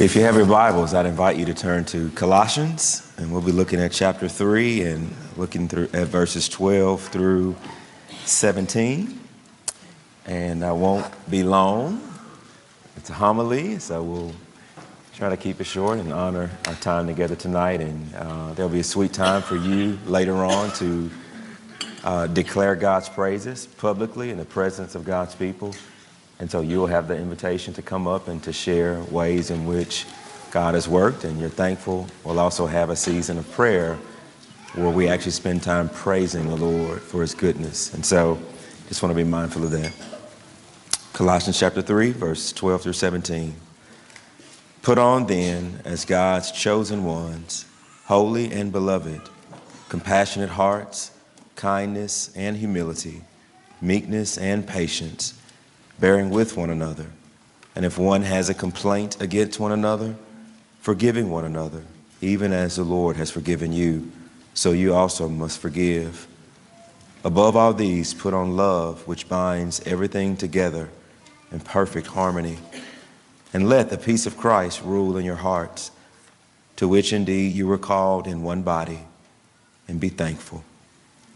If you have your Bibles, I'd invite you to turn to Colossians, and we'll be looking at chapter 3 and looking through at verses 12 through 17. And I won't be long. It's a homily, so we'll try to keep it short and honor our time together tonight. And uh, there'll be a sweet time for you later on to uh, declare God's praises publicly in the presence of God's people. And so you'll have the invitation to come up and to share ways in which God has worked and you're thankful. We'll also have a season of prayer where we actually spend time praising the Lord for his goodness. And so just want to be mindful of that. Colossians chapter 3, verse 12 through 17. Put on then, as God's chosen ones, holy and beloved, compassionate hearts, kindness and humility, meekness and patience bearing with one another. And if one has a complaint against one another, forgiving one another, even as the Lord has forgiven you, so you also must forgive. Above all these, put on love, which binds everything together in perfect harmony. And let the peace of Christ rule in your hearts, to which indeed you were called in one body, and be thankful.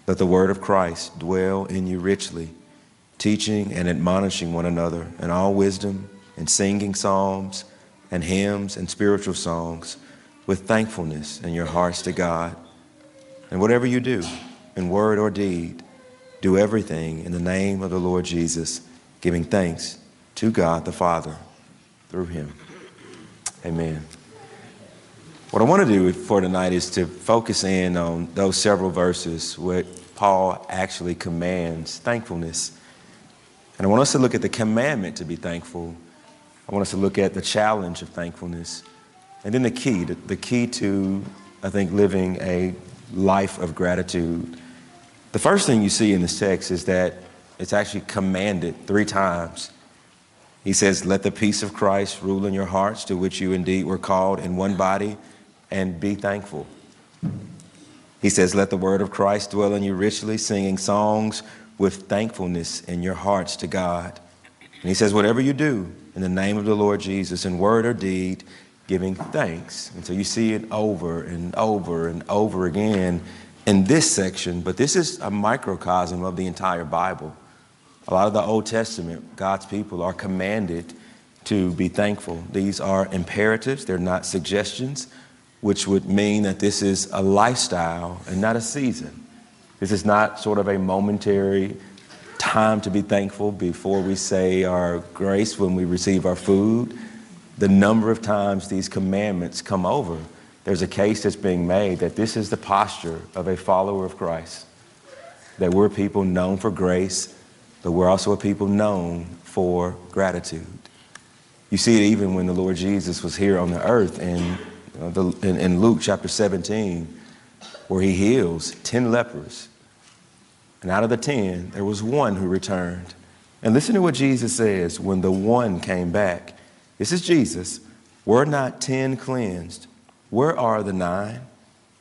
Let the word of Christ dwell in you richly teaching and admonishing one another in all wisdom, and singing psalms and hymns and spiritual songs with thankfulness in your hearts to God. And whatever you do, in word or deed, do everything in the name of the Lord Jesus, giving thanks to God the Father through him. Amen. What I want to do for tonight is to focus in on those several verses where Paul actually commands thankfulness and I want us to look at the commandment to be thankful. I want us to look at the challenge of thankfulness. And then the key, the key to, I think, living a life of gratitude. The first thing you see in this text is that it's actually commanded three times. He says, Let the peace of Christ rule in your hearts, to which you indeed were called in one body, and be thankful. He says, Let the word of Christ dwell in you richly, singing songs with thankfulness in your hearts to God. And he says, whatever you do in the name of the Lord Jesus, in word or deed, giving thanks. And so you see it over and over and over again in this section, but this is a microcosm of the entire Bible. A lot of the Old Testament, God's people are commanded to be thankful. These are imperatives, they're not suggestions, which would mean that this is a lifestyle and not a season. This is not sort of a momentary time to be thankful before we say our grace when we receive our food. The number of times these commandments come over, there's a case that's being made that this is the posture of a follower of Christ. That we're people known for grace, but we're also a people known for gratitude. You see it even when the Lord Jesus was here on the earth in, uh, the, in, in Luke chapter 17 where he heals 10 lepers. And out of the 10, there was one who returned. And listen to what Jesus says when the one came back. This is Jesus. Were not 10 cleansed? Where are the nine?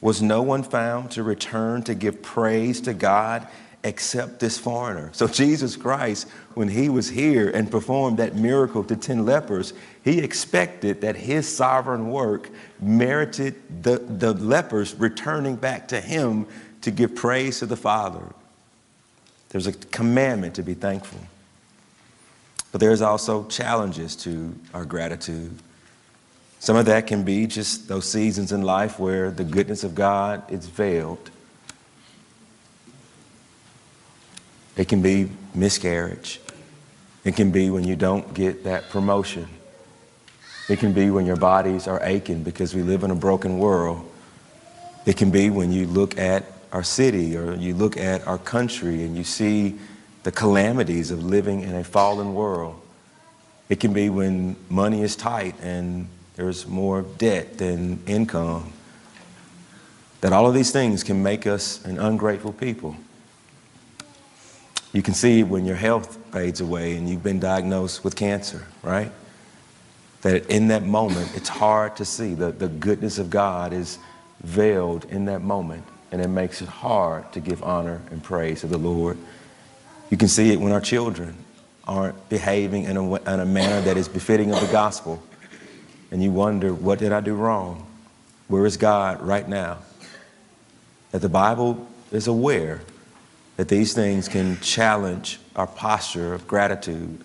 Was no one found to return to give praise to God except this foreigner? So, Jesus Christ, when he was here and performed that miracle to 10 lepers, he expected that his sovereign work merited the, the lepers returning back to him to give praise to the Father. There's a commandment to be thankful. But there's also challenges to our gratitude. Some of that can be just those seasons in life where the goodness of God is veiled. It can be miscarriage. It can be when you don't get that promotion. It can be when your bodies are aching because we live in a broken world. It can be when you look at our city or you look at our country and you see the calamities of living in a fallen world. It can be when money is tight and there's more debt than income. That all of these things can make us an ungrateful people. You can see when your health fades away and you've been diagnosed with cancer, right? that in that moment, it's hard to see. The, the goodness of God is veiled in that moment, and it makes it hard to give honor and praise to the Lord. You can see it when our children aren't behaving in a, in a manner that is befitting of the gospel. and you wonder, what did I do wrong? Where is God right now? That the Bible is aware that these things can challenge our posture of gratitude.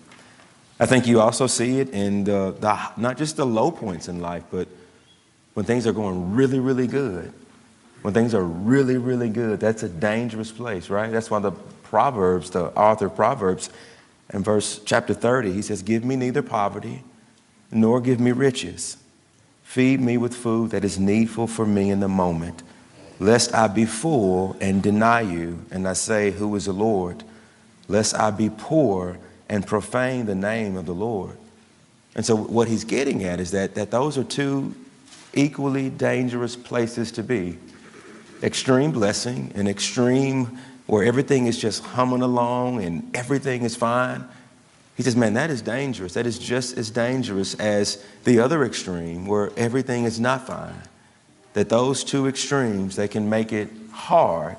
I think you also see it in the, the, not just the low points in life, but when things are going really, really good. When things are really, really good, that's a dangerous place, right? That's why the Proverbs, the author of Proverbs, in verse chapter 30, he says, Give me neither poverty nor give me riches. Feed me with food that is needful for me in the moment, lest I be full and deny you, and I say, Who is the Lord? Lest I be poor and profane the name of the Lord. And so, what he's getting at is that, that those are two equally dangerous places to be extreme blessing and extreme where everything is just humming along and everything is fine. He says, man, that is dangerous. That is just as dangerous as the other extreme where everything is not fine. That those two extremes, they can make it hard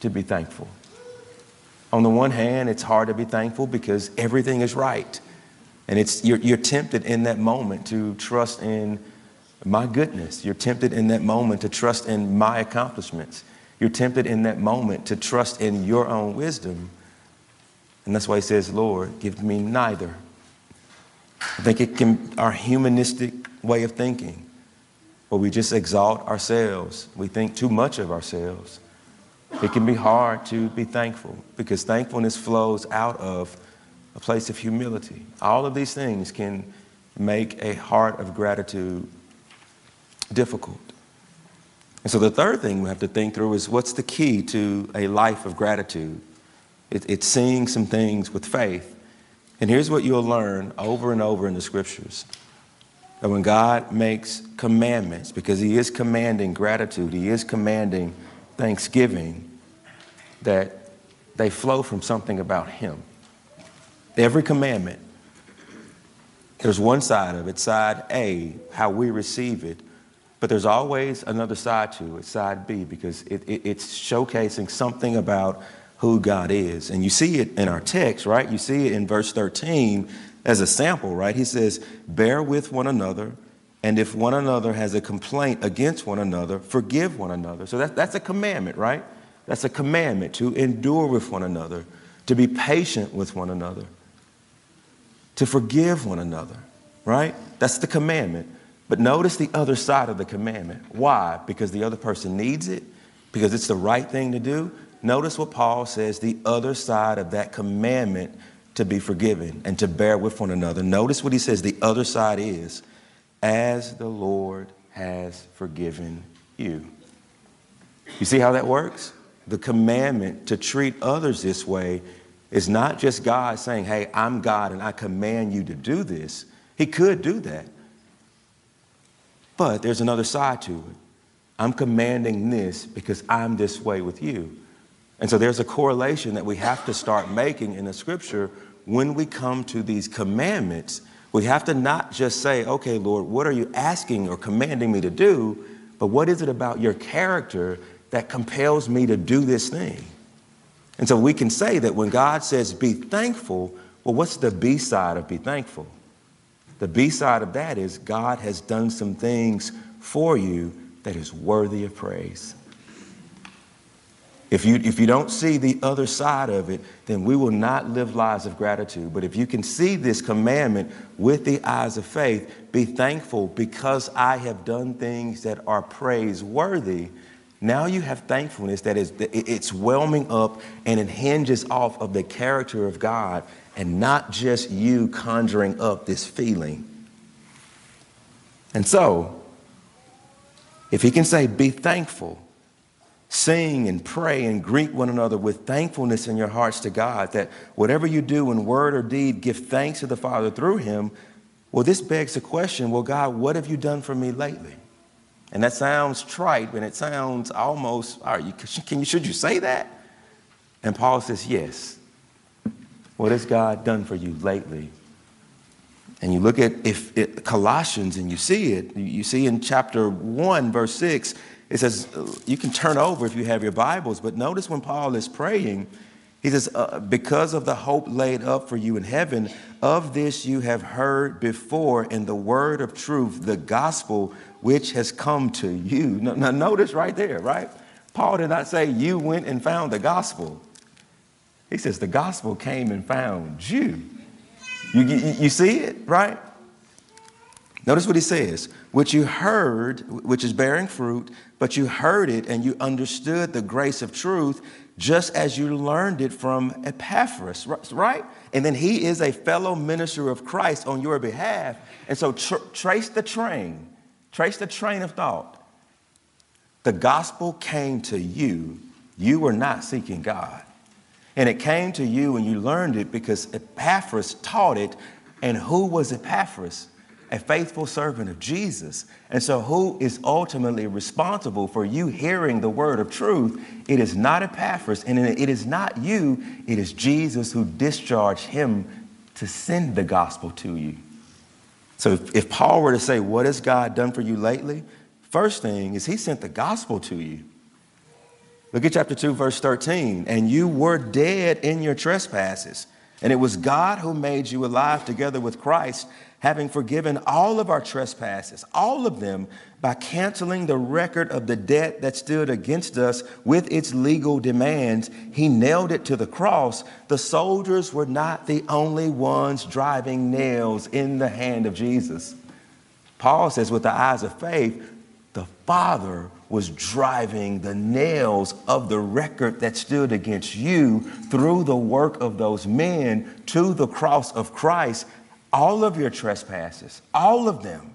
to be thankful. On the one hand, it's hard to be thankful because everything is right. And it's, you're, you're tempted in that moment to trust in my goodness. You're tempted in that moment to trust in my accomplishments. You're tempted in that moment to trust in your own wisdom. And that's why he says, Lord, give me neither. I think it can, our humanistic way of thinking, where we just exalt ourselves, we think too much of ourselves. It can be hard to be thankful because thankfulness flows out of a place of humility. All of these things can make a heart of gratitude difficult. And so the third thing we have to think through is what's the key to a life of gratitude? It, it's seeing some things with faith. And here's what you'll learn over and over in the scriptures that when God makes commandments, because He is commanding gratitude, He is commanding thanksgiving, that they flow from something about Him. Every commandment, there's one side of it, side A, how we receive it, but there's always another side to it, side B, because it, it, it's showcasing something about who God is. And you see it in our text, right? You see it in verse 13 as a sample, right? He says, Bear with one another, and if one another has a complaint against one another, forgive one another. So that, that's a commandment, right? That's a commandment to endure with one another, to be patient with one another, to forgive one another, right? That's the commandment. But notice the other side of the commandment. Why? Because the other person needs it, because it's the right thing to do. Notice what Paul says the other side of that commandment to be forgiven and to bear with one another. Notice what he says the other side is as the Lord has forgiven you. You see how that works? The commandment to treat others this way is not just God saying, Hey, I'm God and I command you to do this. He could do that. But there's another side to it. I'm commanding this because I'm this way with you. And so there's a correlation that we have to start making in the scripture when we come to these commandments. We have to not just say, okay, Lord, what are you asking or commanding me to do? But what is it about your character that compels me to do this thing? And so we can say that when God says be thankful, well, what's the B side of be thankful? The B side of that is God has done some things for you that is worthy of praise. If you, if you don't see the other side of it, then we will not live lives of gratitude. But if you can see this commandment with the eyes of faith, be thankful because I have done things that are praiseworthy. Now you have thankfulness that is it's whelming up and it hinges off of the character of God and not just you conjuring up this feeling. And so, if he can say, be thankful, sing and pray and greet one another with thankfulness in your hearts to God, that whatever you do in word or deed, give thanks to the Father through him. Well, this begs the question well, God, what have you done for me lately? And that sounds trite, and it sounds almost, all right, can you, should you say that? And Paul says, yes. What has God done for you lately? And you look at if it, Colossians and you see it, you see in chapter 1, verse 6, it says, you can turn over if you have your Bibles, but notice when Paul is praying, he says, uh, Because of the hope laid up for you in heaven, of this you have heard before in the word of truth, the gospel which has come to you. Now, now notice right there, right? Paul did not say you went and found the gospel. He says the gospel came and found you. You, you, you see it, right? Notice what he says, which you heard, which is bearing fruit, but you heard it and you understood the grace of truth just as you learned it from Epaphras, right? And then he is a fellow minister of Christ on your behalf. And so tr- trace the train, trace the train of thought. The gospel came to you. You were not seeking God. And it came to you and you learned it because Epaphras taught it. And who was Epaphras? A faithful servant of Jesus. And so, who is ultimately responsible for you hearing the word of truth? It is not Epaphras, and it is not you, it is Jesus who discharged him to send the gospel to you. So, if, if Paul were to say, What has God done for you lately? First thing is, he sent the gospel to you. Look at chapter 2, verse 13. And you were dead in your trespasses, and it was God who made you alive together with Christ, having forgiven all of our trespasses, all of them, by canceling the record of the debt that stood against us with its legal demands. He nailed it to the cross. The soldiers were not the only ones driving nails in the hand of Jesus. Paul says, with the eyes of faith, the Father was driving the nails of the record that stood against you through the work of those men to the cross of Christ, all of your trespasses, all of them.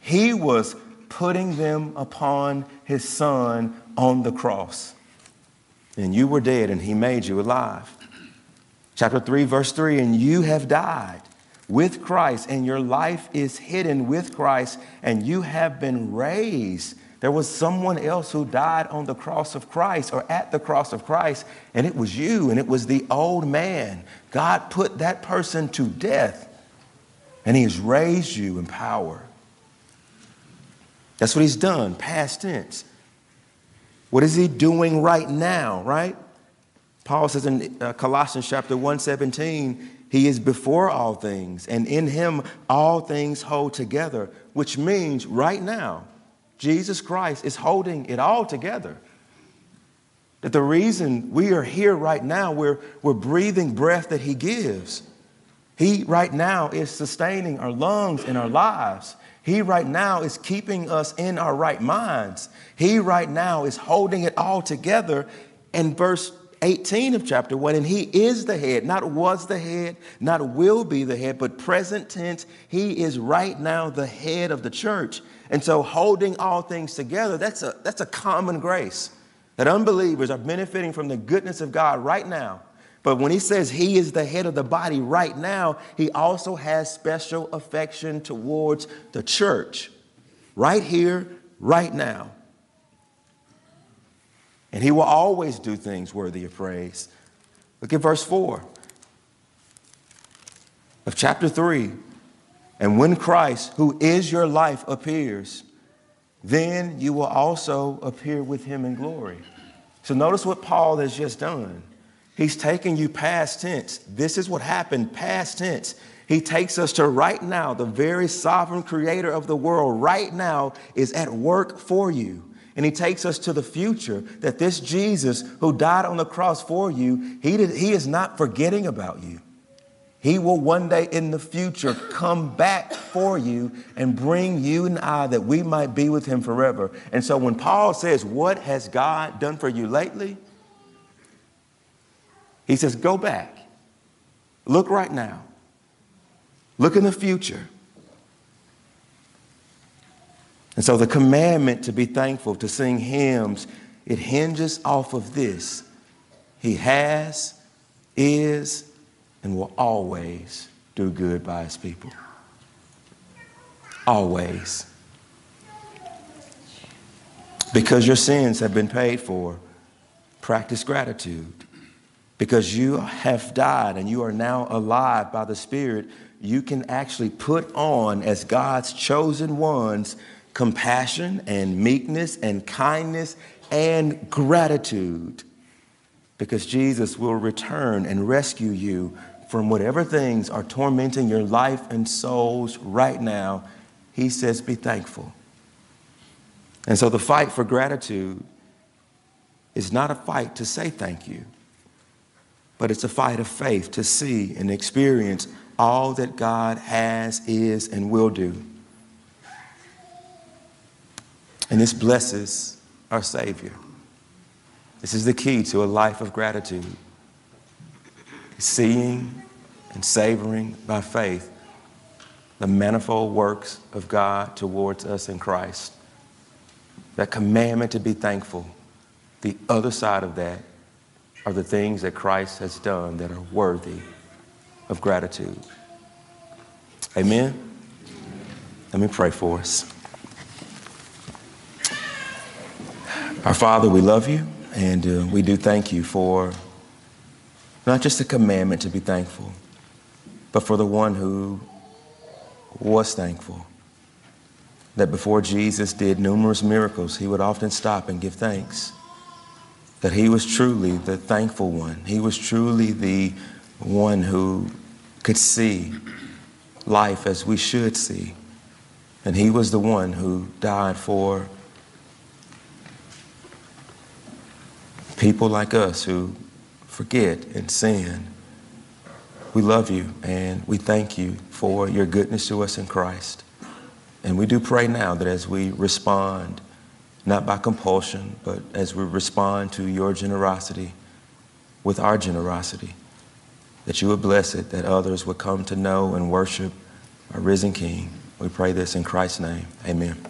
He was putting them upon his son on the cross. And you were dead, and he made you alive. Chapter 3, verse 3 And you have died with Christ, and your life is hidden with Christ, and you have been raised. There was someone else who died on the cross of Christ or at the cross of Christ, and it was you, and it was the old man. God put that person to death, and He has raised you in power. That's what He's done, past tense. What is He doing right now, right? Paul says in uh, Colossians chapter 1 17, he is before all things, and in him all things hold together, which means right now, Jesus Christ is holding it all together. That the reason we are here right now, we're, we're breathing breath that he gives. He right now is sustaining our lungs and our lives. He right now is keeping us in our right minds. He right now is holding it all together. And verse 18 of chapter 1, and he is the head, not was the head, not will be the head, but present tense, he is right now the head of the church. And so holding all things together, that's a, that's a common grace that unbelievers are benefiting from the goodness of God right now. But when he says he is the head of the body right now, he also has special affection towards the church right here, right now. And he will always do things worthy of praise. Look at verse 4 of chapter 3. And when Christ, who is your life, appears, then you will also appear with him in glory. So notice what Paul has just done. He's taking you past tense. This is what happened past tense. He takes us to right now. The very sovereign creator of the world right now is at work for you. And he takes us to the future that this Jesus who died on the cross for you, he, did, he is not forgetting about you. He will one day in the future come back for you and bring you and I that we might be with him forever. And so when Paul says, What has God done for you lately? He says, Go back. Look right now. Look in the future. And so the commandment to be thankful, to sing hymns, it hinges off of this. He has, is, and will always do good by his people. Always. Because your sins have been paid for, practice gratitude. Because you have died and you are now alive by the Spirit, you can actually put on, as God's chosen ones, compassion and meekness and kindness and gratitude because Jesus will return and rescue you from whatever things are tormenting your life and souls right now, he says, be thankful. And so the fight for gratitude is not a fight to say thank you, but it's a fight of faith to see and experience all that God has, is, and will do. And this blesses our Savior. This is the key to a life of gratitude. Seeing and savoring by faith the manifold works of God towards us in Christ. That commandment to be thankful. The other side of that are the things that Christ has done that are worthy of gratitude. Amen? Let me pray for us. Our Father, we love you and uh, we do thank you for not just the commandment to be thankful, but for the one who was thankful. That before Jesus did numerous miracles, he would often stop and give thanks. That he was truly the thankful one. He was truly the one who could see life as we should see. And he was the one who died for people like us who forget and sin. We love you and we thank you for your goodness to us in Christ. And we do pray now that as we respond, not by compulsion, but as we respond to your generosity with our generosity, that you would bless it, that others would come to know and worship our risen King. We pray this in Christ's name. Amen.